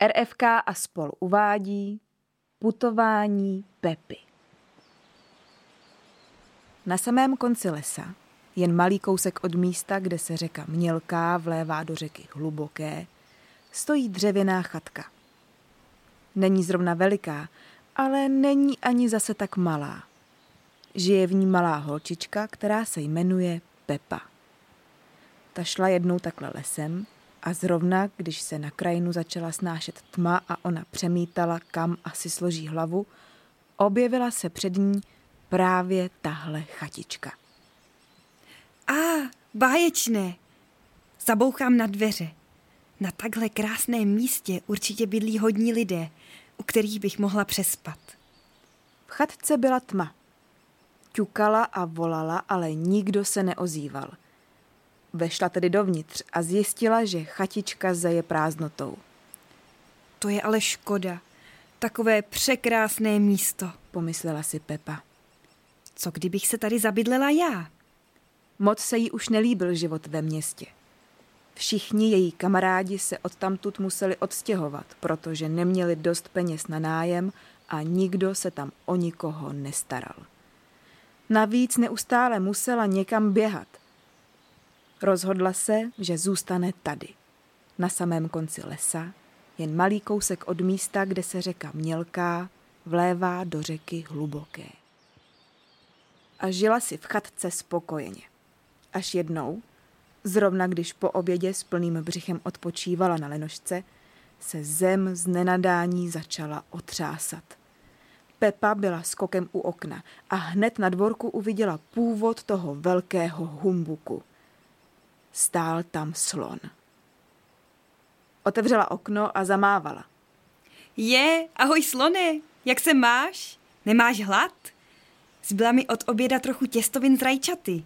RFK a spol uvádí putování Pepy. Na samém konci lesa, jen malý kousek od místa, kde se řeka Mělká vlévá do řeky Hluboké, stojí dřevěná chatka. Není zrovna veliká, ale není ani zase tak malá. Žije v ní malá holčička, která se jmenuje Pepa. Ta šla jednou takhle lesem a zrovna, když se na krajinu začala snášet tma a ona přemítala, kam asi složí hlavu, objevila se před ní právě tahle chatička. A, báječné. Zabouchám na dveře. Na takhle krásném místě určitě bydlí hodní lidé, u kterých bych mohla přespat. V chatce byla tma. Ťukala a volala, ale nikdo se neozýval. Vešla tedy dovnitř a zjistila, že chatička zeje prázdnotou. To je ale škoda. Takové překrásné místo, pomyslela si Pepa. Co kdybych se tady zabydlela já? Moc se jí už nelíbil život ve městě. Všichni její kamarádi se odtamtud museli odstěhovat, protože neměli dost peněz na nájem a nikdo se tam o nikoho nestaral. Navíc neustále musela někam běhat. Rozhodla se, že zůstane tady, na samém konci lesa, jen malý kousek od místa, kde se řeka Mělká vlévá do řeky Hluboké. A žila si v chatce spokojeně. Až jednou, zrovna když po obědě s plným břichem odpočívala na lenošce, se zem z nenadání začala otřásat. Pepa byla skokem u okna a hned na dvorku uviděla původ toho velkého humbuku. Stál tam slon. Otevřela okno a zamávala. Je, ahoj slone, jak se máš? Nemáš hlad? Zbyla mi od oběda trochu těstovin z rajčaty.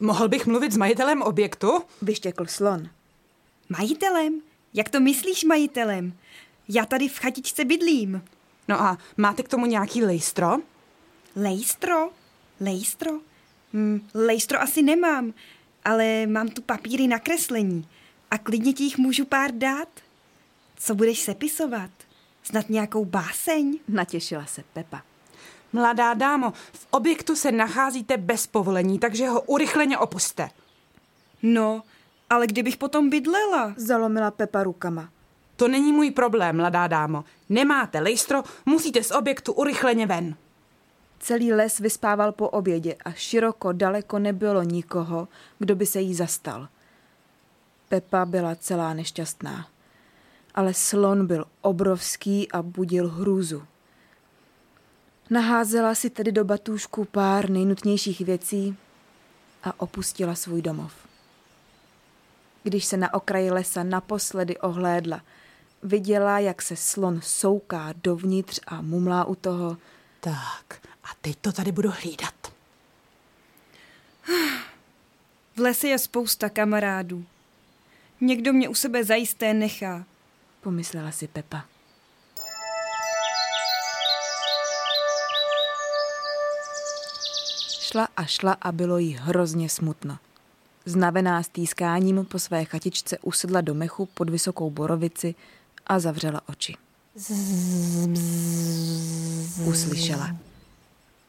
Mohl bych mluvit s majitelem objektu? Vyštěkl slon. Majitelem? Jak to myslíš majitelem? Já tady v chatičce bydlím. No a máte k tomu nějaký lejstro? Lejstro? Lejstro? Hm, lejstro asi nemám, ale mám tu papíry na kreslení a klidně ti jich můžu pár dát. Co budeš sepisovat? Snad nějakou báseň? Natěšila se Pepa. Mladá dámo, v objektu se nacházíte bez povolení, takže ho urychleně opuste. No, ale kdybych potom bydlela? Zalomila Pepa rukama. To není můj problém, mladá dámo. Nemáte lejstro, musíte z objektu urychleně ven. Celý les vyspával po obědě a široko daleko nebylo nikoho, kdo by se jí zastal. Pepa byla celá nešťastná. Ale slon byl obrovský a budil hrůzu. Naházela si tedy do batůžku pár nejnutnějších věcí a opustila svůj domov. Když se na okraji lesa naposledy ohlédla, viděla, jak se slon souká dovnitř a mumlá u toho. Tak, a teď to tady budu hlídat. V lese je spousta kamarádů. Někdo mě u sebe zajisté nechá. Pomyslela si Pepa. Šla a šla a bylo jí hrozně smutno. Znavená stýskáním po své chatičce usedla do mechu pod vysokou borovici a zavřela oči. Uslyšela.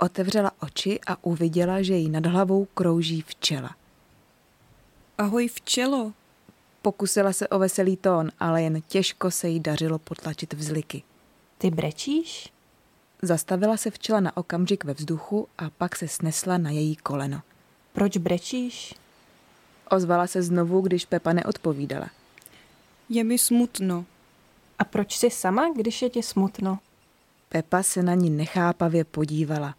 Otevřela oči a uviděla, že jí nad hlavou krouží včela. Ahoj včelo. Pokusila se o veselý tón, ale jen těžko se jí dařilo potlačit vzliky. Ty brečíš? Zastavila se včela na okamžik ve vzduchu a pak se snesla na její koleno. Proč brečíš? Ozvala se znovu, když Pepa neodpovídala. Je mi smutno. A proč jsi sama, když je ti smutno? Pepa se na ní nechápavě podívala.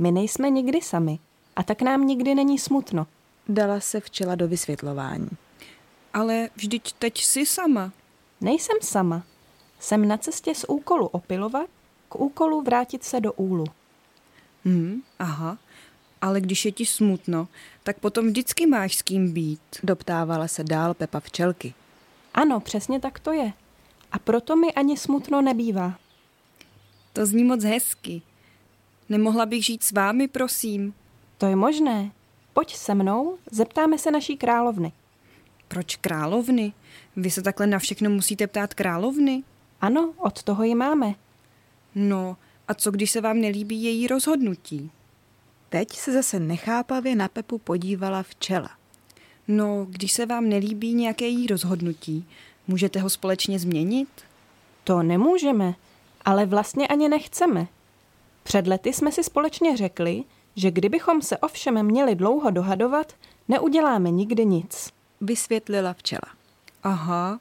My nejsme nikdy sami a tak nám nikdy není smutno. Dala se včela do vysvětlování. Ale vždyť teď jsi sama. Nejsem sama. Jsem na cestě z úkolu opilovat k úkolu vrátit se do úlu. Hmm, aha. Ale když je ti smutno, tak potom vždycky máš s kým být. Doptávala se dál Pepa včelky. Ano, přesně tak to je. A proto mi ani smutno nebývá. To zní moc hezky. Nemohla bych žít s vámi, prosím? To je možné. Pojď se mnou, zeptáme se naší královny. Proč královny? Vy se takhle na všechno musíte ptát královny? Ano, od toho ji máme. No, a co když se vám nelíbí její rozhodnutí? Teď se zase nechápavě na Pepu podívala včela. No, když se vám nelíbí nějaké její rozhodnutí, můžete ho společně změnit? To nemůžeme, ale vlastně ani nechceme. Před lety jsme si společně řekli, že kdybychom se ovšem měli dlouho dohadovat, neuděláme nikdy nic. Vysvětlila včela. Aha,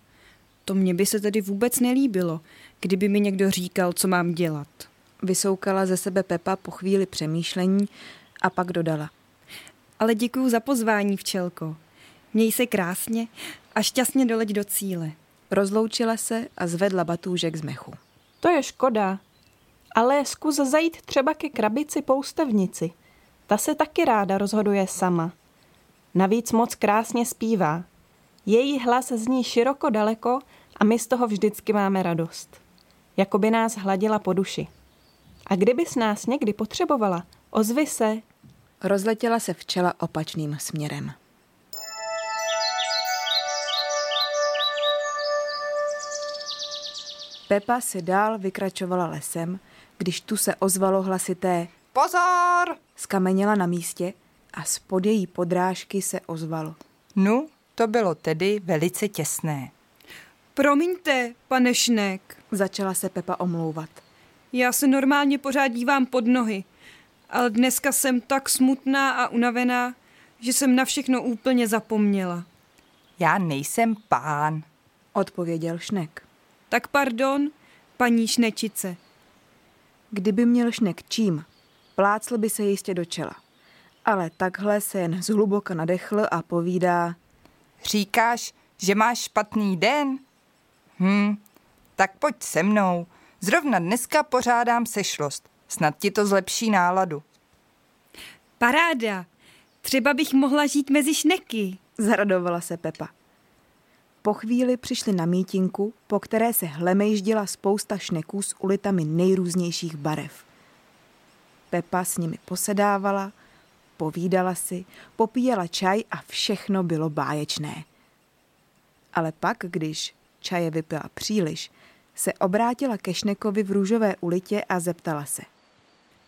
to mně by se tedy vůbec nelíbilo, kdyby mi někdo říkal, co mám dělat. Vysoukala ze sebe Pepa po chvíli přemýšlení a pak dodala. Ale děkuju za pozvání, včelko. Měj se krásně a šťastně doleď do cíle. Rozloučila se a zvedla batůžek z mechu. To je škoda. Ale zkus zajít třeba ke krabici poustevnici. Ta se taky ráda rozhoduje sama. Navíc moc krásně zpívá. Její hlas zní široko daleko a my z toho vždycky máme radost. Jako by nás hladila po duši. A kdybys nás někdy potřebovala, ozvi se. Rozletěla se včela opačným směrem. Pepa si dál vykračovala lesem, když tu se ozvalo hlasité Pozor! skameněla na místě a spod její podrážky se ozvalo. No, to bylo tedy velice těsné. Promiňte, pane Šnek, Začala se Pepa omlouvat. já se normálně pořád dívám pod nohy, ale dneska jsem tak smutná a unavená, že jsem na všechno úplně zapomněla. Já nejsem pán. Odpověděl Šnek. Tak pardon, paní Šnečice. Kdyby měl Šnek čím, plácl by se jistě do čela. Ale takhle se jen zhluboka nadechl a povídá, Říkáš, že máš špatný den? Hm, tak pojď se mnou. Zrovna dneska pořádám sešlost. Snad ti to zlepší náladu. Paráda, třeba bych mohla žít mezi šneky. zaradovala se Pepa. Po chvíli přišli na mítinku, po které se hlemejždila spousta šneků s ulitami nejrůznějších barev. Pepa s nimi posedávala, povídala si, popíjela čaj a všechno bylo báječné. Ale pak, když čaje vypila příliš, se obrátila ke Šnekovi v růžové ulitě a zeptala se.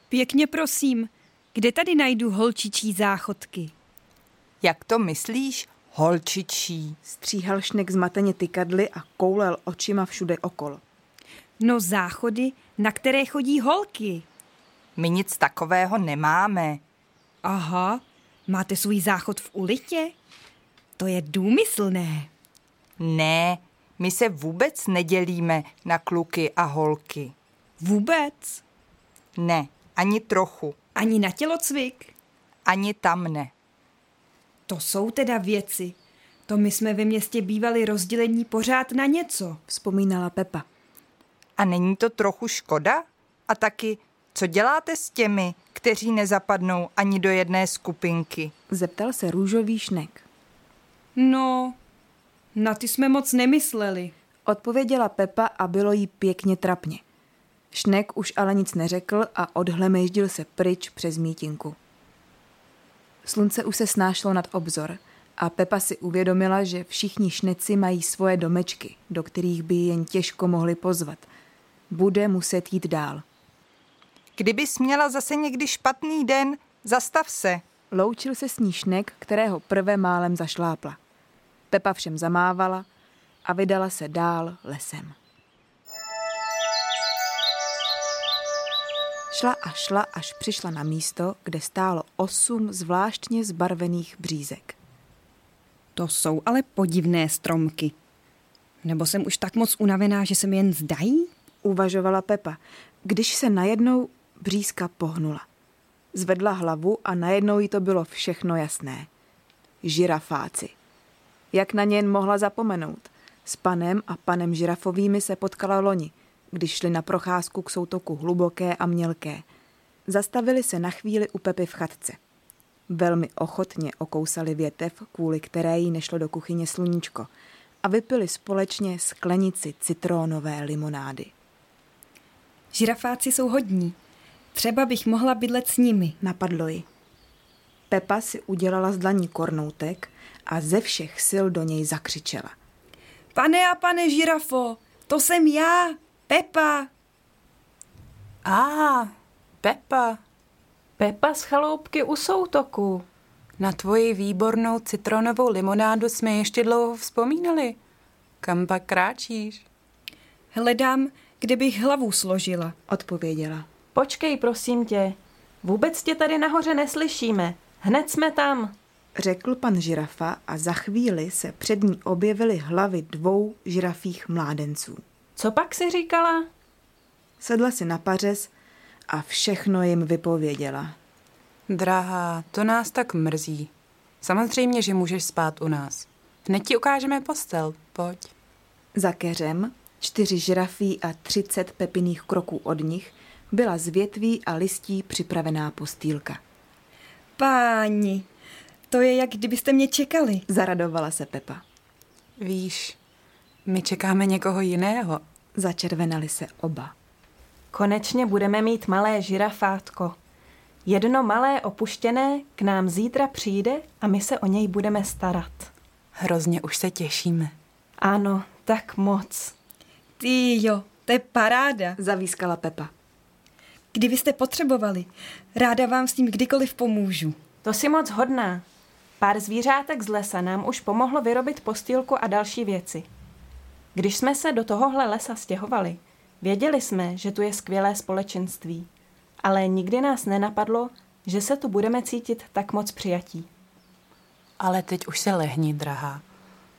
Pěkně prosím, kde tady najdu holčičí záchodky? Jak to myslíš, holčičí? Stříhal Šnek zmateně tykadly a koulel očima všude okolo. No záchody, na které chodí holky. My nic takového nemáme. Aha, máte svůj záchod v ulitě? To je důmyslné. Ne, my se vůbec nedělíme na kluky a holky. Vůbec? Ne, ani trochu. Ani na tělocvik? Ani tam ne. To jsou teda věci. To my jsme ve městě bývali rozdělení pořád na něco. Vzpomínala Pepa. A není to trochu škoda? A taky, co děláte s těmi, kteří nezapadnou ani do jedné skupinky? Zeptal se růžový Šnek. No, na ty jsme moc nemysleli. Odpověděla Pepa a bylo jí pěkně trapně. Šnek už ale nic neřekl a odhlemejždil se pryč přes mítinku. Slunce už se snášlo nad obzor a Pepa si uvědomila, že všichni šneci mají svoje domečky, do kterých by jen těžko mohli pozvat. Bude muset jít dál. Kdybys měla zase někdy špatný den, zastav se. Loučil se s ní Šnek, kterého prvé málem zašlápla. Pepa všem zamávala a vydala se dál lesem. Šla a šla, až přišla na místo, kde stálo osm zvláštně zbarvených břízek. To jsou ale podivné stromky. Nebo jsem už tak moc unavená, že se mi jen zdají? Uvažovala Pepa, když se najednou břízka pohnula. Zvedla hlavu a najednou jí to bylo všechno jasné. Žirafáci. Jak na ně jen mohla zapomenout? S panem a panem žirafovými se potkala loni, když šli na procházku k soutoku hluboké a mělké. Zastavili se na chvíli u Pepy v chatce. Velmi ochotně okousali větev, kvůli které jí nešlo do kuchyně sluníčko a vypili společně sklenici citrónové limonády. Žirafáci jsou hodní. Třeba bych mohla bydlet s nimi. Napadlo ji. Pepa si udělala z dlaní kornoutek a ze všech sil do něj zakřičela. Pane a pane žirafo, to jsem já, Pepa. A, Pepa, Pepa z chaloupky u soutoku. na tvoji výbornou citronovou limonádu jsme ještě dlouho vzpomínali. Kam pak kráčíš? Hledám, kde bych hlavu složila. Odpověděla. Počkej, prosím tě. Vůbec tě tady nahoře neslyšíme. Hned jsme tam. Řekl pan žirafa a za chvíli se před ní objevily hlavy dvou žirafích mládenců. Co pak si říkala? Sedla si na pařez a všechno jim vypověděla. Drahá, to nás tak mrzí. Samozřejmě, že můžeš spát u nás. Hned ti ukážeme postel, pojď. Za keřem, čtyři žirafí a třicet pepiných kroků od nich, byla z větví a listí připravená postýlka. Páni, to je jak kdybyste mě čekali. Zaradovala se Pepa. Víš, my čekáme někoho jiného. Začervenali se oba. Konečně budeme mít malé žirafátko. Jedno malé opuštěné k nám zítra přijde a my se o něj budeme starat. Hrozně už se těšíme. Ano, tak moc. Ty jo, to je paráda. Zavískala Pepa. Kdybyste potřebovali, ráda vám s tím kdykoliv pomůžu. To si moc hodná. Pár zvířátek z lesa nám už pomohlo vyrobit postýlku a další věci. Když jsme se do tohohle lesa stěhovali, věděli jsme, že tu je skvělé společenství, ale nikdy nás nenapadlo, že se tu budeme cítit tak moc přijatí. Ale teď už se lehni, drahá.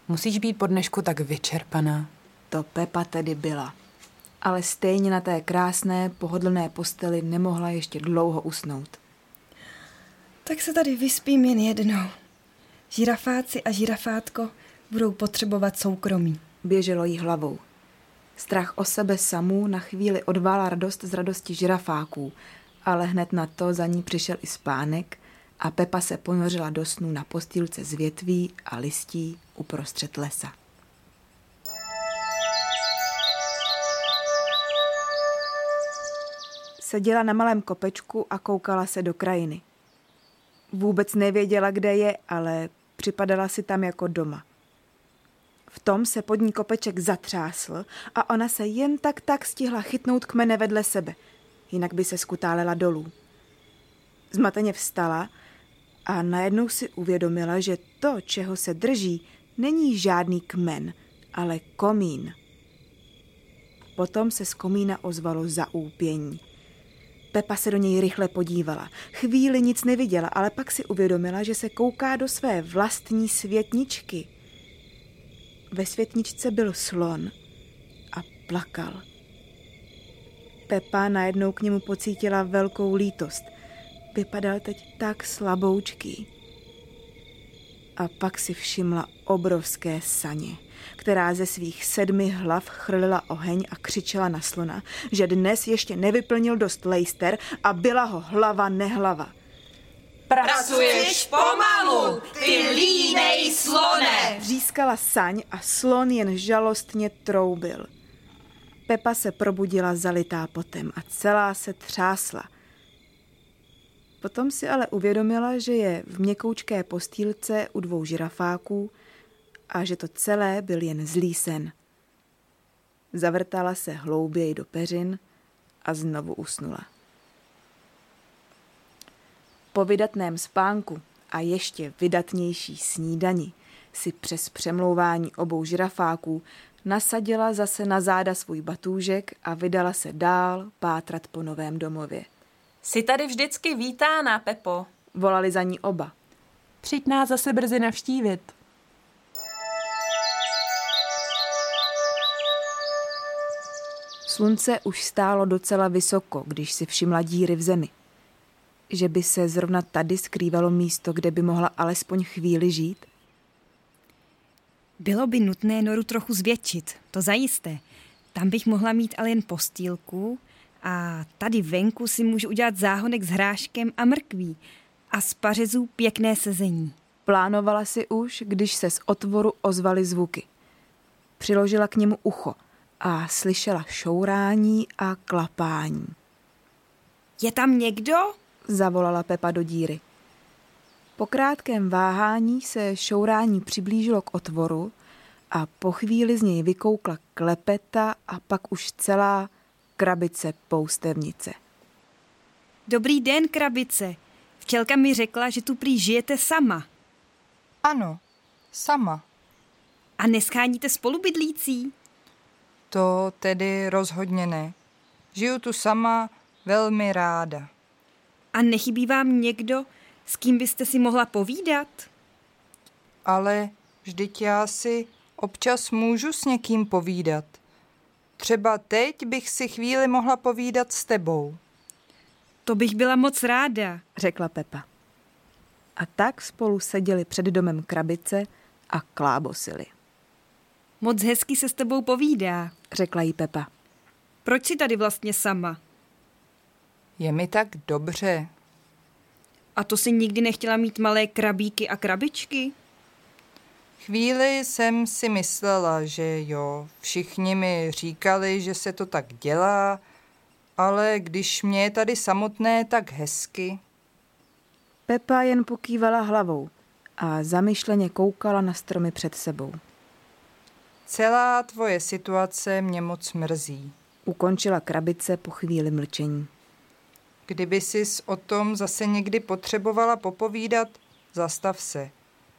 Musíš být po dnešku tak vyčerpaná. To Pepa tedy byla. Ale stejně na té krásné, pohodlné posteli nemohla ještě dlouho usnout. Tak se tady vyspím jen jednou. Žirafáci a žirafátko budou potřebovat soukromí. Běželo jí hlavou. Strach o sebe samou na chvíli odvála radost z radosti žirafáků, ale hned na to za ní přišel i spánek a Pepa se ponořila do snu na postýlce z větví a listí uprostřed lesa. Seděla na malém kopečku a koukala se do krajiny. Vůbec nevěděla, kde je, ale připadala si tam jako doma. V tom se pod ní kopeček zatřásl a ona se jen tak tak stihla chytnout kmene vedle sebe, jinak by se skutálela dolů. Zmateně vstala a najednou si uvědomila, že to, čeho se drží, není žádný kmen, ale komín. Potom se z komína ozvalo zaúpění. Pepa se do něj rychle podívala. Chvíli nic neviděla, ale pak si uvědomila, že se kouká do své vlastní světničky. Ve světničce byl slon a plakal. Pepa najednou k němu pocítila velkou lítost. Vypadal teď tak slaboučký. A pak si všimla obrovské saně, která ze svých sedmi hlav chrlila oheň a křičela na slona, že dnes ještě nevyplnil dost lejster a byla ho hlava nehlava. Pracuješ pomalu, ty línej slone! Řískala saň a slon jen žalostně troubil. Pepa se probudila zalitá potem a celá se třásla. Potom si ale uvědomila, že je v měkoučké postýlce u dvou žirafáků a že to celé byl jen zlý sen. Zavrtala se hlouběji do peřin a znovu usnula. Po vydatném spánku a ještě vydatnější snídani si přes přemlouvání obou žirafáků nasadila zase na záda svůj batůžek a vydala se dál pátrat po novém domově. Jsi tady vždycky vítána, Pepo. Volali za ní oba. Přijď nás zase brzy navštívit. Slunce už stálo docela vysoko, když si všimla díry v zemi. Že by se zrovna tady skrývalo místo, kde by mohla alespoň chvíli žít? Bylo by nutné noru trochu zvětšit, to zajisté. Tam bych mohla mít ale jen postýlku a tady venku si můžu udělat záhonek s hráškem a mrkví a z pařezů pěkné sezení. Plánovala si už, když se z otvoru ozvaly zvuky. Přiložila k němu ucho a slyšela šourání a klapání. Je tam někdo? Zavolala Pepa do díry. Po krátkém váhání se šourání přiblížilo k otvoru a po chvíli z něj vykoukla klepeta a pak už celá krabice poustevnice. Dobrý den, krabice. Včelka mi řekla, že tu prý žijete sama. Ano, sama. A nescháníte spolubydlící? To tedy rozhodně ne. Žiju tu sama velmi ráda. A nechybí vám někdo, s kým byste si mohla povídat? Ale vždyť já si občas můžu s někým povídat. Třeba teď bych si chvíli mohla povídat s tebou. To bych byla moc ráda. řekla Pepa. A tak spolu seděli před domem krabice a klábosili, Moc hezky se s tebou povídá. řekla jí Pepa. Proč jsi tady vlastně sama? Je mi tak dobře. A to si nikdy nechtěla mít malé krabíky a krabičky? Chvíli jsem si myslela, že jo, všichni mi říkali, že se to tak dělá, ale když mě je tady samotné tak hezky, Pepa jen pokývala hlavou a zamyšleně koukala na stromy před sebou. celá tvoje situace mě moc mrzí. Ukončila krabice po chvíli mlčení. Kdyby sis o tom zase někdy potřebovala popovídat, zastav se.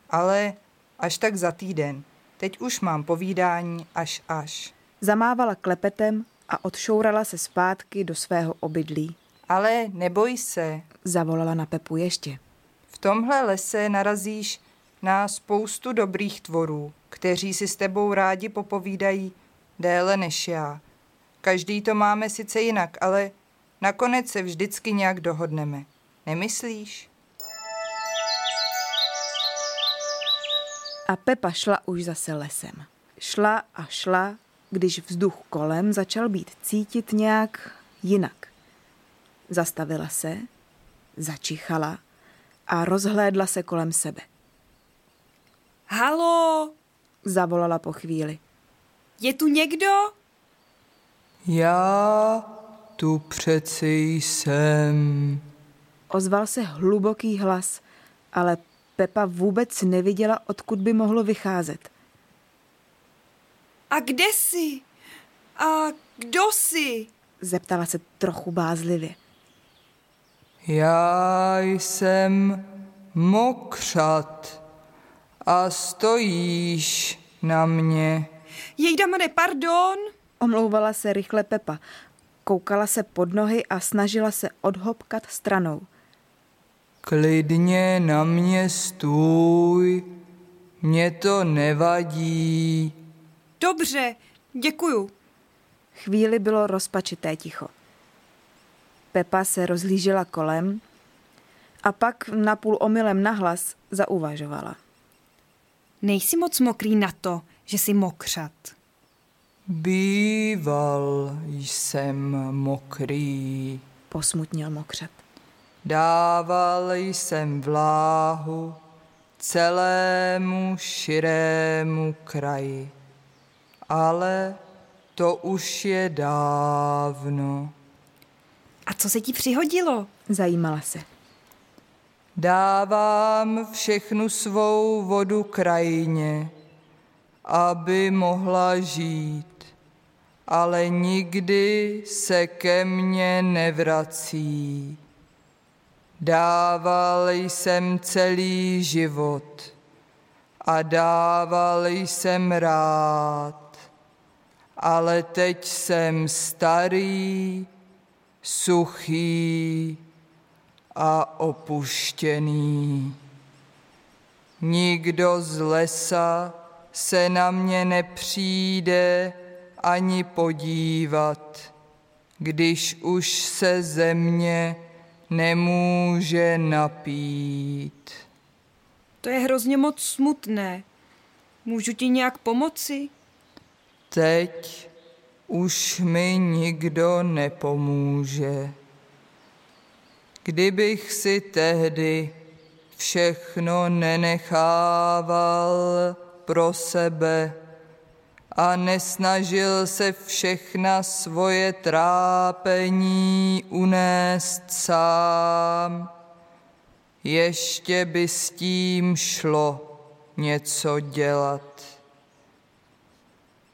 Ale až tak za týden. Teď už mám povídání až až. Zamávala klepetem a odšourala se zpátky do svého obydlí. Ale neboj se, Zavolala na Pepu ještě. v tomhle lese narazíš na spoustu dobrých tvorů, kteří si s tebou rádi popovídají déle než já. Každý to máme sice jinak, ale nakonec se vždycky nějak dohodneme. Nemyslíš? A Pepa šla už zase lesem. Šla a šla, když vzduch kolem začal být cítit nějak jinak. Zastavila se, začichala a rozhlédla se kolem sebe. Halo, Zavolala po chvíli. je tu někdo? Já tu přeci jsem. Ozval se hluboký hlas, ale Pepa vůbec neviděla, odkud by mohlo vycházet. A kde jsi? A kdo jsi? Zeptala se trochu bázlivě. Já jsem mokřat a stojíš na mě. Jejda mane, pardon. Omlouvala se rychle Pepa. Koukala se pod nohy a snažila se odhopkat stranou. Klidně na mě stůj, mě to nevadí. Dobře, děkuju. Chvíli bylo rozpačité ticho. Pepa se rozhlížela kolem a pak napůl omylem nahlas zauvažovala. Nejsi moc mokrý na to, že jsi mokřat. Býval jsem mokrý, Posmutnil mokřat. dával jsem vláhu celému širému kraji, ale to už je dávno. A co se ti přihodilo? Zajímala se. Dávám všechnu svou vodu krajině, aby mohla žít, ale nikdy se ke mně nevrací. Dával jsem celý život a dával jsem rád, ale teď jsem starý, suchý, a opuštěný. Nikdo z lesa se na mě nepřijde ani podívat, když už se země nemůže napít. To je hrozně moc smutné. Můžu ti nějak pomoci? Teď už mi nikdo nepomůže. Kdybych si tehdy všechno nenechával pro sebe a nesnažil se všechna svoje trápení unést sám, ještě by s tím šlo něco dělat.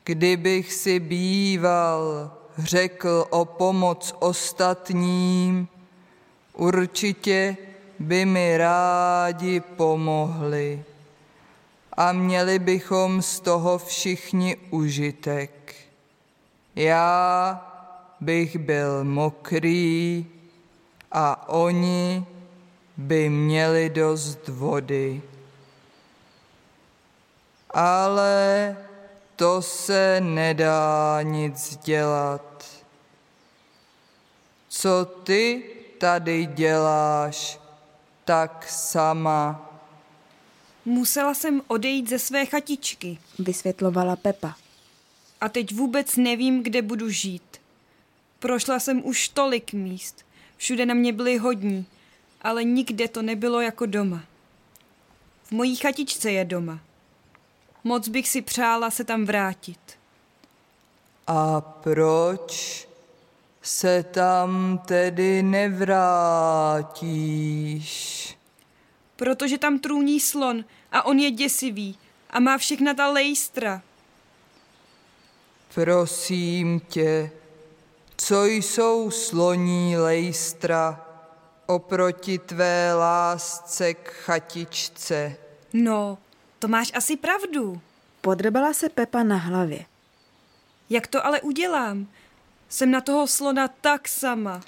Kdybych si býval řekl o pomoc ostatním, určitě by mi rádi pomohli a měli bychom z toho všichni užitek. Já bych byl mokrý a oni by měli dost vody. Ale to se nedá nic dělat. Co ty tady děláš tak sama? Musela jsem odejít ze své chatičky. Vysvětlovala Pepa. A teď vůbec nevím, kde budu žít. Prošla jsem už tolik míst. Všude na mě byli hodní, ale nikde to nebylo jako doma. V mojí chatičce je doma. Moc bych si přála se tam vrátit. A proč se tam tedy nevrátíš? Protože tam trůní slon a on je děsivý a má všechna ta lejstra. Prosím tě, co jsou sloní lejstra oproti tvé lásce k chatičce? No, to máš asi pravdu. Podrbala se Pepa na hlavě. Jak to ale udělám? Jsem na toho slona tak sama.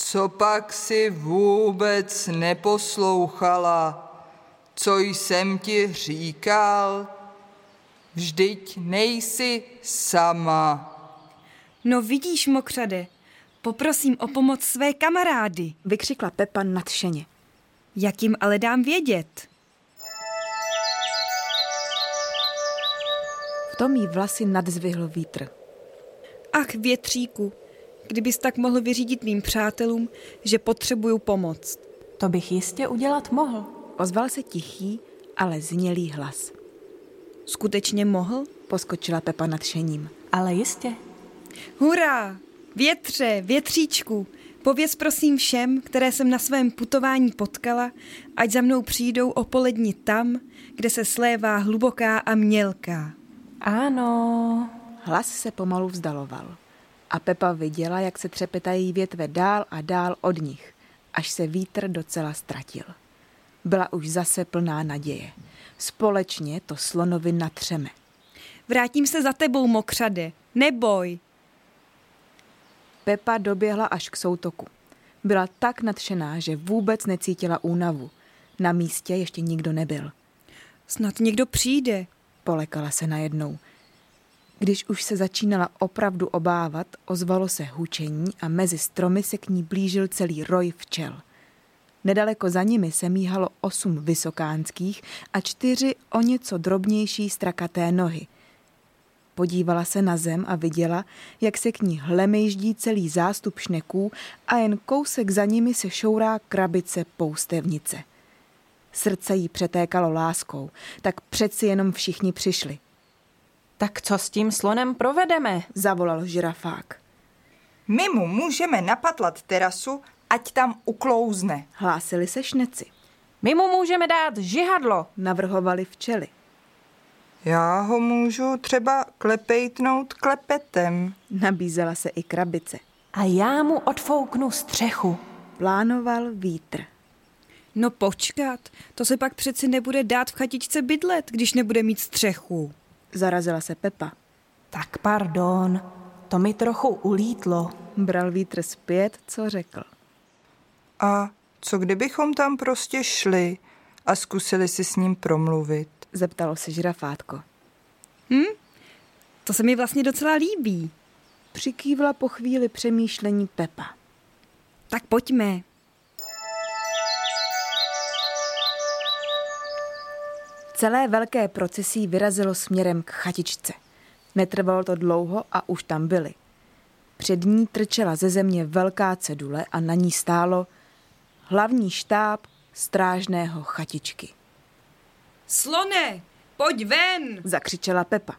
Co pak si vůbec neposlouchala? Co jsem ti říkal? Vždyť nejsi sama. No vidíš, mokřade, poprosím o pomoc své kamarády. Vykřikla Pepa nadšeně. Jak jim ale dám vědět? V tom jí vlasy nadzvihl vítr. Ach, větříku, kdybys tak mohl vyřídit mým přátelům, že potřebuju pomoc. To bych jistě udělat mohl. Ozval se tichý, ale znělý hlas. Skutečně mohl? Poskočila Pepa nadšením. Ale jistě. Hurá! Větře, větříčku, pověz prosím všem, které jsem na svém putování potkala, ať za mnou přijdou o poledni tam, kde se slévá hluboká a mělká. Ano. Hlas se pomalu vzdaloval. A Pepa viděla, jak se třepetají větve dál a dál od nich, až se vítr docela ztratil. Byla už zase plná naděje. Společně to slonovi natřeme. Vrátím se za tebou, mokřade, neboj. Pepa doběhla až k soutoku. Byla tak nadšená, že vůbec necítila únavu. Na místě ještě nikdo nebyl. Snad někdo přijde. Polekala se najednou. Když už se začínala opravdu obávat, ozvalo se hučení a mezi stromy se k ní blížil celý roj včel. Nedaleko za nimi se míhalo osm vysokánských a čtyři o něco drobnější strakaté nohy. Podívala se na zem a viděla, jak se k ní hlemejždí celý zástup šneků a jen kousek za nimi se šourá krabice poustevnice. Srdce jí přetékalo láskou, tak přeci jenom všichni přišli. Tak co s tím slonem provedeme? Zavolal žirafák. My mu můžeme napatlat terasu, ať tam uklouzne. Hlásili se šneci. My mu můžeme dát žihadlo. Navrhovali včely. Já ho můžu třeba klepejtnout klepetem. Nabízela se i krabice. A já mu odfouknu střechu. Plánoval vítr. No počkat, to se pak přeci nebude dát v chatičce bydlet, když nebude mít střechu. Zarazila se Pepa. Tak pardon, to mi trochu ulítlo. Bral vítr zpět, co řekl. A co kdybychom tam prostě šli a zkusili si s ním promluvit? Zeptalo se žirafátko. Hm? To se mi vlastně docela líbí. Přikývla po chvíli přemýšlení Pepa. Tak pojďme. Celé velké procesí vyrazilo směrem k chatičce. Netrvalo to dlouho a už tam byli. Před ní trčela ze země velká cedule a na ní stálo hlavní štáb strážného chatičky. Slone, pojď ven! Zakřičela Pepa.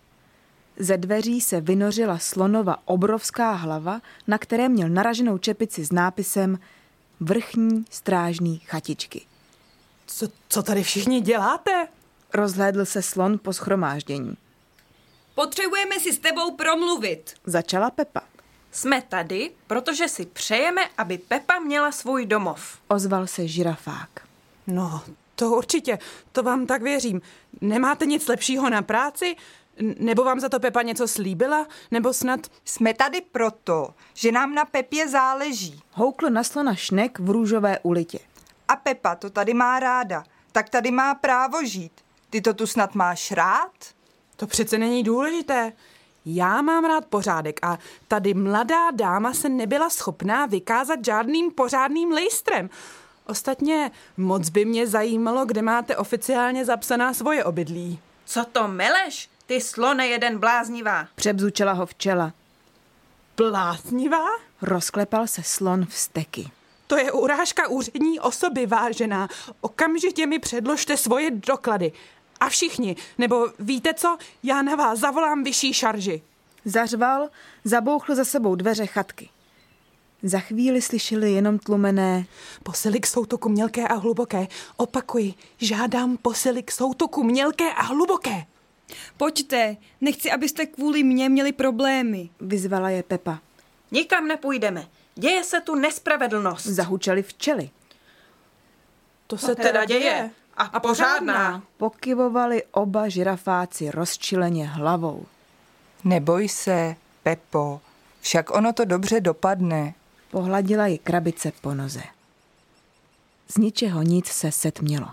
Ze dveří se vynořila slonova obrovská hlava, na které měl naraženou čepici s nápisem Vrchní strážný chatičky. Co, co tady všichni děláte? Rozhlédl se slon po schromáždění. Potřebujeme si s tebou promluvit. Začala Pepa. Jsme tady, protože si přejeme, aby Pepa měla svůj domov. Ozval se žirafák. No, to určitě, to vám tak věřím. Nemáte nic lepšího na práci? Nebo vám za to Pepa něco slíbila? Nebo snad... Jsme tady proto, že nám na Pepě záleží. Houkl na slona šnek v růžové ulitě. A Pepa to tady má ráda, tak tady má právo žít. Ty to tu snad máš rád? To přece není důležité. Já mám rád pořádek a tady mladá dáma se nebyla schopná vykázat žádným pořádným lejstrem. Ostatně moc by mě zajímalo, kde máte oficiálně zapsaná svoje obydlí. Co to meleš? Ty slone jeden bláznivá. Přebzučela ho včela. Bláznivá? Rozklepal se slon v steky. To je urážka úřední osoby, vážená. Okamžitě mi předložte svoje doklady. A všichni, nebo víte co, já na vás zavolám vyšší šarži. Zařval, zabouchl za sebou dveře chatky. Za chvíli slyšeli jenom tlumené Posily k soutoku mělké a hluboké. Opakuji, žádám posily k soutoku mělké a hluboké. Pojďte, nechci, abyste kvůli mně měli problémy. vyzvala je Pepa. Nikam nepůjdeme. Děje se tu nespravedlnost. Zahučeli včely. To se teda děje. A pořádná. Pokyvovali oba žirafáci rozčileně hlavou. Neboj se, Pepo, však ono to dobře dopadne. Pohladila ji krabice po noze. Z ničeho nic se setmělo.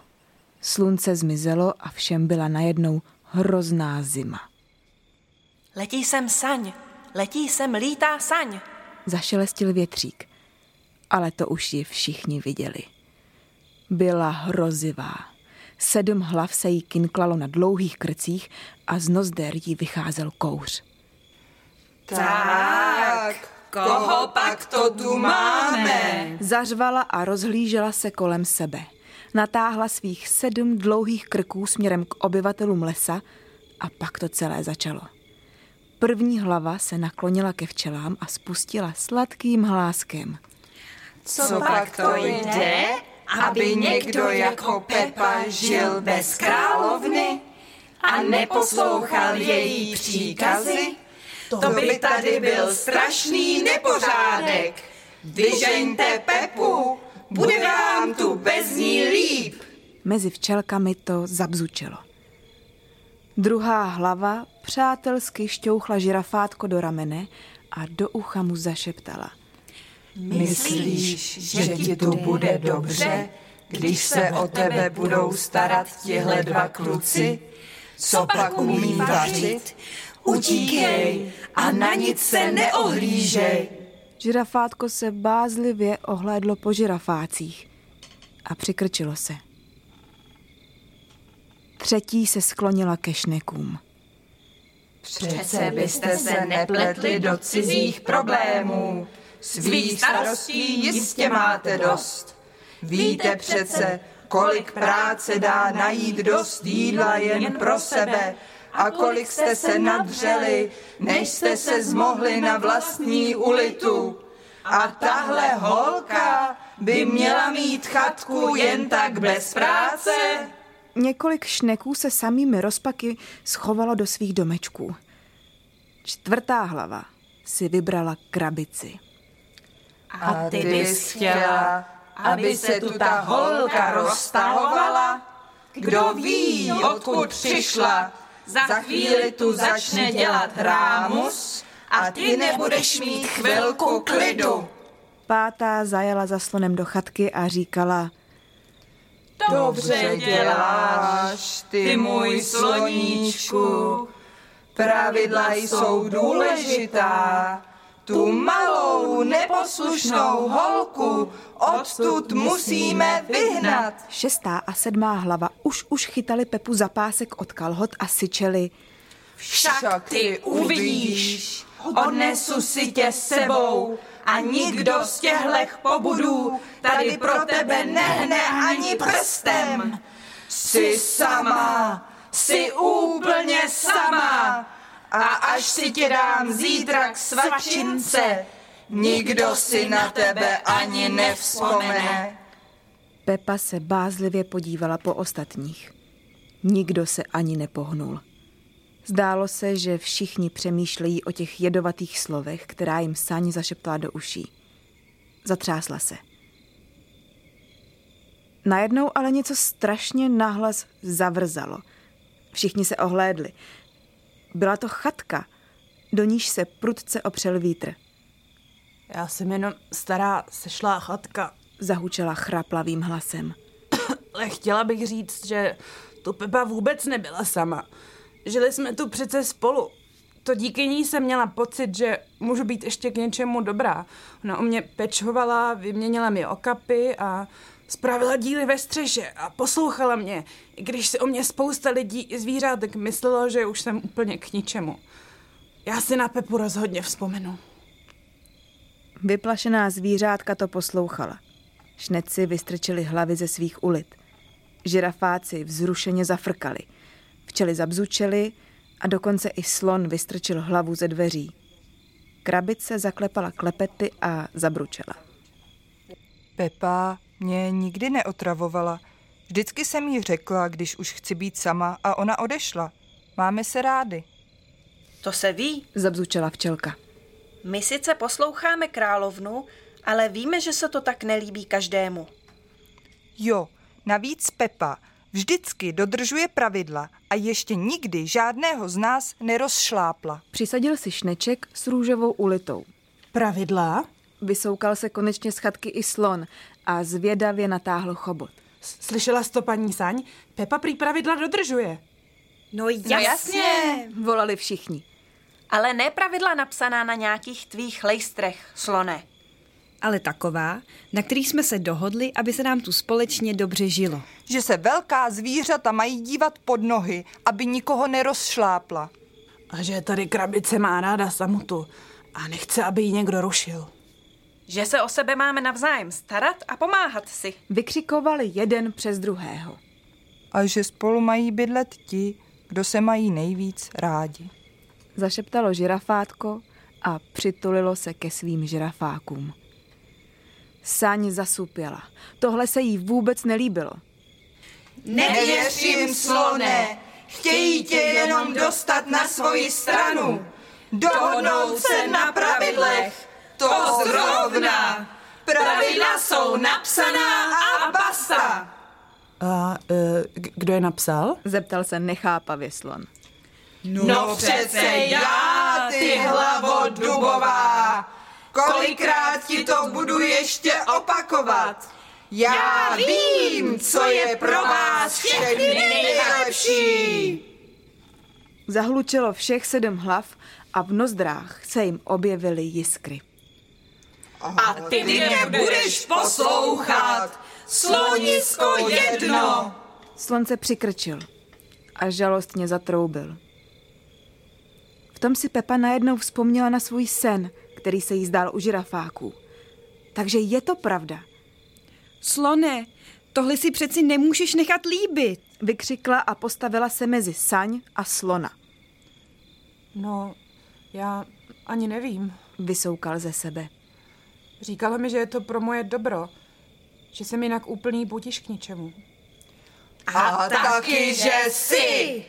Slunce zmizelo a všem byla najednou hrozná zima. Letí sem saň. Letí sem lítá saň. Zašelestil větřík, ale to už ji všichni viděli. Byla hrozivá. Sedm hlav se jí kinklalo na dlouhých krcích a z nozder jí vycházel kouř. Tak, koho pak to tu máme? Zařvala a rozhlížela se kolem sebe. Natáhla svých sedm dlouhých krků směrem k obyvatelům lesa a pak to celé začalo. První hlava se naklonila ke včelám a spustila sladkým hláskem. Co pak to jde? Aby někdo jako Pepa žil bez královny a neposlouchal její příkazy? To by tady byl strašný nepořádek. Vyžeňte Pepu, bude vám tu bez ní líp. Mezi včelkami to zabzučelo. Druhá hlava přátelsky šťouchla žirafátko do ramene a do ucha mu zašeptala. Myslíš, že ti tu bude dobře, když se o tebe budou starat tihle dva kluci? Co pak umí vařit? Utíkej a na nic se neohlížej. Žirafátko se bázlivě ohlédlo po žirafácích a přikrčilo se. Třetí se sklonila ke šnekům. Přece byste se nepletli do cizích problémů. Svých starostí jistě máte dost. Víte přece, kolik práce dá najít dost jídla jen pro sebe a kolik jste se nadřeli, než jste se zmohli na vlastní ulitu. A tahle holka by měla mít chatku jen tak bez práce? Několik šneků se samými rozpaky schovalo do svých domečků. Čtvrtá hlava si vybrala krabici. A ty bys chtěla, aby se tu ta holka roztahovala? Kdo ví, odkud přišla? Za chvíli tu začne dělat rámus a ty nebudeš mít chvilku klidu. Pátá zajela za slonem do chatky a říkala, Dobře děláš, ty můj sloníčku. Pravidla jsou důležitá. Tu malou neposlušnou holku odtud musíme vyhnat. šestá a sedmá hlava už už chytali Pepu za pásek od kalhot a syčeli. Však ty uvidíš, odnesu si tě s sebou a nikdo z těhlech pobudů tady pro tebe nehne ani prstem. Jsi sama, jsi úplně sama a až si tě dám zítra k svačince, nikdo si na tebe ani nevzpomene. Pepa se bázlivě podívala po ostatních. Nikdo se ani nepohnul. Zdálo se, že všichni přemýšlejí o těch jedovatých slovech, která jim Saň zašeptala do uší. Zatřásla se. Najednou ale něco strašně nahlas zavrzalo. Všichni se ohlédli. Byla to chatka, do níž se prudce opřel vítr. Já jsem jenom stará sešlá chatka. Zahučela chraplavým hlasem. Ale chtěla bych říct, že tu Pepa vůbec nebyla sama. Žili jsme tu přece spolu. To díky ní jsem měla pocit, že můžu být ještě k něčemu dobrá. Ona o mě pečovala, vyměnila mi okapy a spravila díly ve střeše a poslouchala mě, i když si o mě spousta lidí i zvířátek myslelo, že už jsem úplně k ničemu. Já si na Pepu rozhodně vzpomenu. Vyplašená zvířátka to poslouchala. Šneci vystrčili hlavy ze svých ulit. Žirafáci vzrušeně zafrkali. Včely zabzučeli a dokonce i slon vystrčil hlavu ze dveří. Krabice zaklepala klepety a zabručela. Pepa mě nikdy neotravovala. Vždycky jsem jí řekla, když už chci být sama a ona odešla. Máme se rády. To se ví. Zabzučela včelka. My sice posloucháme královnu, ale víme, že se to tak nelíbí každému. Jo, navíc Pepa vždycky dodržuje pravidla a ještě nikdy žádného z nás nerozšlápla. Přisadil si šneček s růžovou ulitou. Pravidla? Vysoukal se konečně z chatky i slon a zvědavě natáhl chobot. Slyšela jsi to, paní Saň? Pepa prý pravidla dodržuje. No jasně. Volali všichni. Ale ne pravidla napsaná na nějakých tvých lejstrech, slone. Ale taková, na který jsme se dohodli, aby se nám tu společně dobře žilo. Že se velká zvířata mají dívat pod nohy, aby nikoho nerozšlápla. A že tady krabice má ráda samotu a nechce, aby ji někdo rušil. Že se o sebe máme navzájem starat a pomáhat si. Vykřikovali jeden přes druhého. A že spolu mají bydlet ti, kdo se mají nejvíc rádi. Zašeptalo žirafátko a přitulilo se ke svým žirafákům. Saň zasupěla. Tohle se jí vůbec nelíbilo. Nevěřím, slone, chtějí tě jenom dostat na svoji stranu. Dohodnout se na pravidlech, to zrovna. Pravidla jsou napsaná a basta. A e, kdo je napsal? Zeptal se nechápavě slon. No přece já, ty hlavo dubová. Kolikrát ti to budu ještě opakovat? Já vím, co je pro vás všechny nejlepší. Zahlučilo všech sedm hlav a v nozdrách se jim objevily jiskry. A ty mě budeš poslouchat, slonisko jedno. Slon se přikrčil a žalostně zatroubil. V tom si Pepa najednou vzpomněla na svůj sen, který se jí zdál u žirafáků. Takže je to pravda. Slone, tohle si přeci nemůžeš nechat líbit. Vykřikla a postavila se mezi saň a slona. No, já ani nevím. Vysoukal ze sebe. Říkala mi, že je to pro moje dobro. Že jsem jinak úplný butiš k ničemu. A taky, že jsi.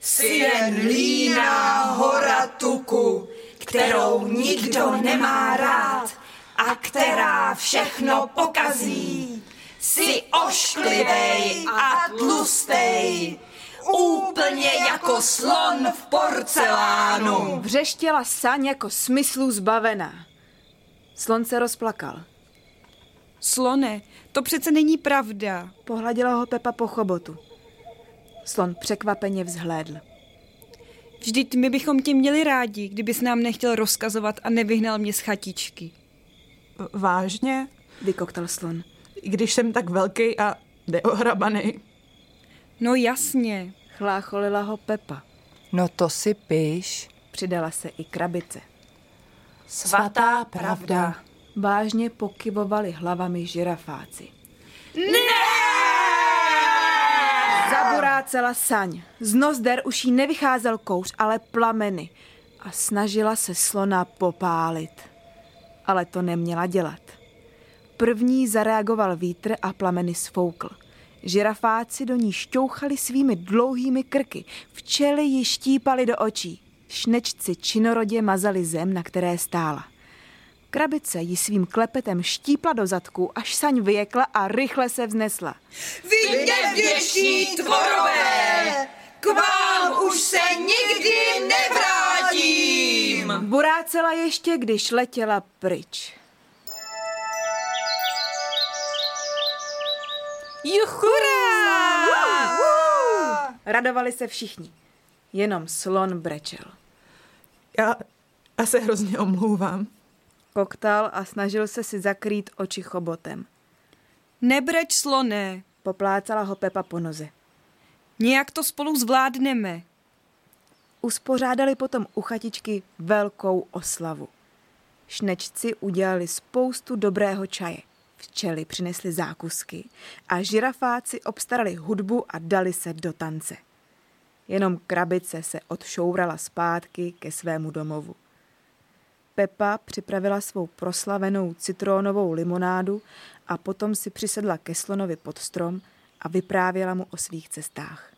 Jsi jen líná hora tuku, kterou nikdo nemá rád a která všechno pokazí. Jsi ošklivej a tlustej, úplně jako slon v porcelánu. Vřeštěla saň jako smyslu zbavená. Slon se rozplakal. Slone, to přece není pravda. Pohladila ho Pepa po chobotu. Slon překvapeně vzhlédl. Vždyť my bychom tě měli rádi, kdybys nám nechtěl rozkazovat a nevyhnal mě z chatičky. Vážně? Vykoktal slon. I když jsem tak velký a neohrabaný. No jasně. Chlácholila ho Pepa. No to si piš. Přidala se i krabice. Svatá pravda. Vážně pokyvovali hlavami žirafáci. Zaburácela saň. Z nozder už jí nevycházel kouř, ale plameny. A snažila se slona popálit. Ale to neměla dělat. první zareagoval vítr a plameny sfoukl. Žirafáci do ní šťouchali svými dlouhými krky, včely ji štípali do očí. Šnečci činorodě mazali zem, na které stála. Krabice ji svým klepetem štípla do zadku, až saň vyjekla a rychle se vznesla. Vy nevděční tvorové! K vám už se nikdy nevrátím! Burácela ještě, když letěla pryč. Juchura! Radovali se všichni. Jenom slon brečel. Já, já se hrozně omlouvám. Koktal a snažil se si zakrýt oči chobotem. Nebreč, sloné. Poplácala ho Pepa po noze. Nějak to spolu zvládneme. Uspořádali potom u chatičky velkou oslavu. Šnečci udělali spoustu dobrého čaje. Včely přinesly zákusky a žirafáci obstarali hudbu a dali se do tance. Jenom krabice se odšourala zpátky ke svému domovu. Pepa připravila svou proslavenou citrónovou limonádu a potom si přisedla ke slonovi pod strom a vyprávěla mu o svých cestách.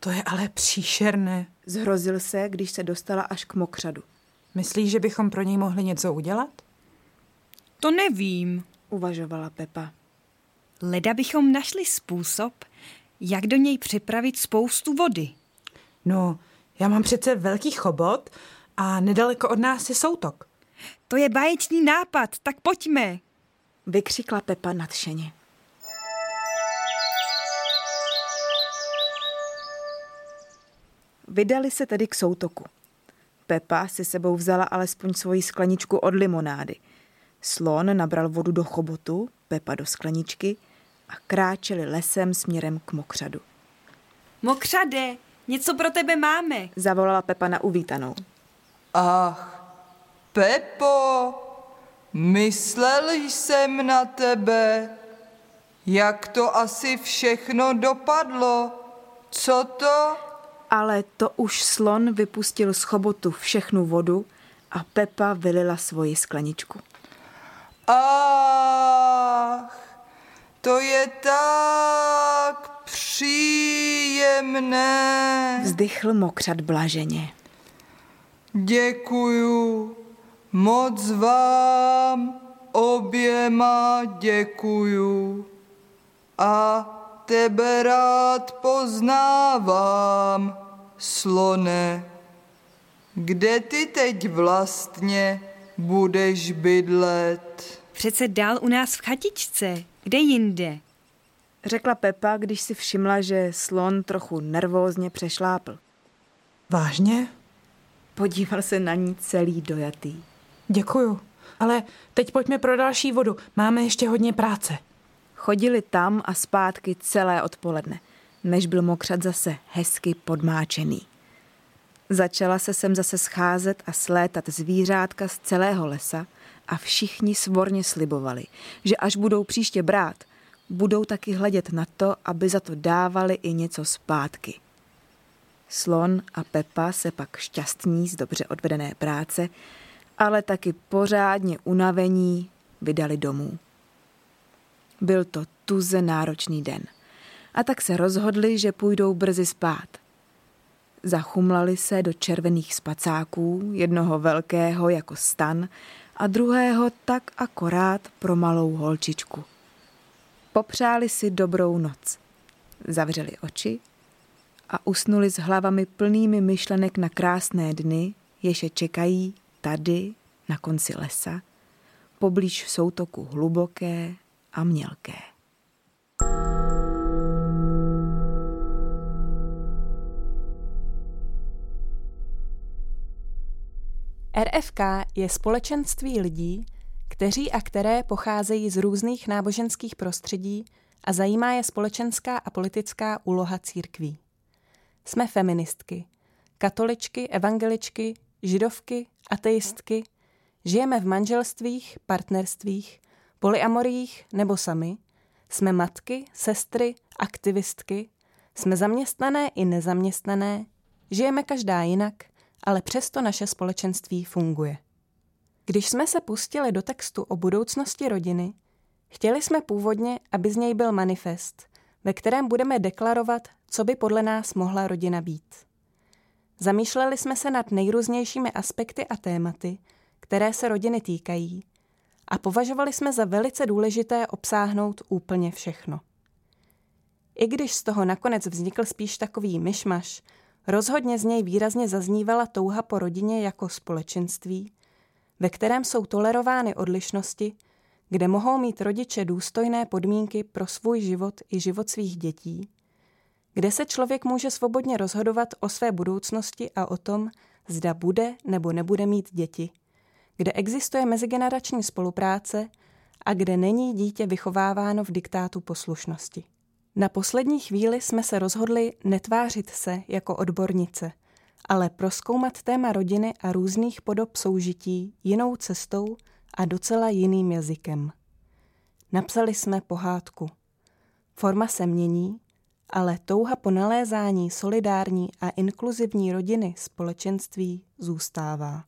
To je ale příšerné. Zhrozil se, když se dostala až k mokřadu. Myslíš, že bychom pro něj mohli něco udělat? To nevím. Uvažovala Pepa. Leda bychom našli způsob, jak do něj připravit spoustu vody. No, já mám přece velký chobot a nedaleko od nás je soutok. To je báječný nápad, tak pojďme. Vykřikla Pepa nadšeně. Vydali se tedy k soutoku. Pepa si sebou vzala alespoň svoji skleničku od limonády. Slon nabral vodu do chobotu, Pepa do skleničky a kráčeli lesem směrem k mokřadu. Mokřade, něco pro tebe máme. Zavolala Pepa na uvítanou. Ach, Pepo, myslel jsem na tebe. Jak to asi všechno dopadlo? Co to? Ale to už slon vypustil z chobotu všechnu vodu a Pepa vylila svoji skleničku. Ach, to je tak příjemné. Vzdychl mokřad blaženě. Děkuju, moc vám oběma děkuju. A tebe rád poznávám, slone. Kde ty teď vlastně budeš bydlet? Přece dál u nás v chatičce. Kde jinde? Řekla Pepa, když si všimla, že slon trochu nervózně přešlápl. Vážně? Podíval se na ní celý dojatý. Děkuju. Ale teď pojďme pro další vodu. Máme ještě hodně práce. Chodili tam a zpátky celé odpoledne, než byl mokřad zase hezky podmáčený. Začala se sem zase scházet a slétat zvířátka z celého lesa a všichni svorně slibovali, že až budou příště brát, budou taky hledět na to, aby za to dávali i něco zpátky. Slon a Pepa se pak šťastní z dobře odvedené práce, ale taky pořádně unavení vydali domů. Byl to tuze náročný den. A tak se rozhodli, že půjdou brzy spát. Zachumlali se do červených spacáků, jednoho velkého jako stan a druhého tak akorát pro malou holčičku. Popřáli si dobrou noc. Zavřeli oči a usnuli s hlavami plnými myšlenek na krásné dny, jež je čekají tady, na konci lesa, poblíž soutoku hluboké a mělké. RFK je společenství lidí, kteří a které pocházejí z různých náboženských prostředí a zajímá je společenská a politická úloha církví. Jsme feministky, katoličky, evangeličky, židovky, ateistky, žijeme v manželstvích, partnerstvích, polyamoriích nebo sami, jsme matky, sestry, aktivistky, jsme zaměstnané i nezaměstnané, žijeme každá jinak, ale přesto naše společenství funguje. Když jsme se pustili do textu o budoucnosti rodiny, Chtěli jsme původně, aby z něj byl manifest, ve kterém budeme deklarovat, co by podle nás mohla rodina být. Zamýšleli jsme se nad nejrůznějšími aspekty a tématy, které se rodiny týkají, a považovali jsme za velice důležité obsáhnout úplně všechno. I když z toho nakonec vznikl spíš takový myšmaš, rozhodně z něj výrazně zaznívala touha po rodině jako společenství, ve kterém jsou tolerovány odlišnosti, kde mohou mít rodiče důstojné podmínky pro svůj život i život svých dětí, kde se člověk může svobodně rozhodovat o své budoucnosti a o tom, zda bude nebo nebude mít děti, kde existuje mezigenerační spolupráce a kde není dítě vychováváno v diktátu poslušnosti. Na poslední chvíli jsme se rozhodli netvářit se jako odbornice, ale proskoumat téma rodiny a různých podob soužití jinou cestou a docela jiným jazykem. Napsali jsme pohádku. Forma se mění, ale touha po nalézání solidární a inkluzivní rodiny společenství zůstává.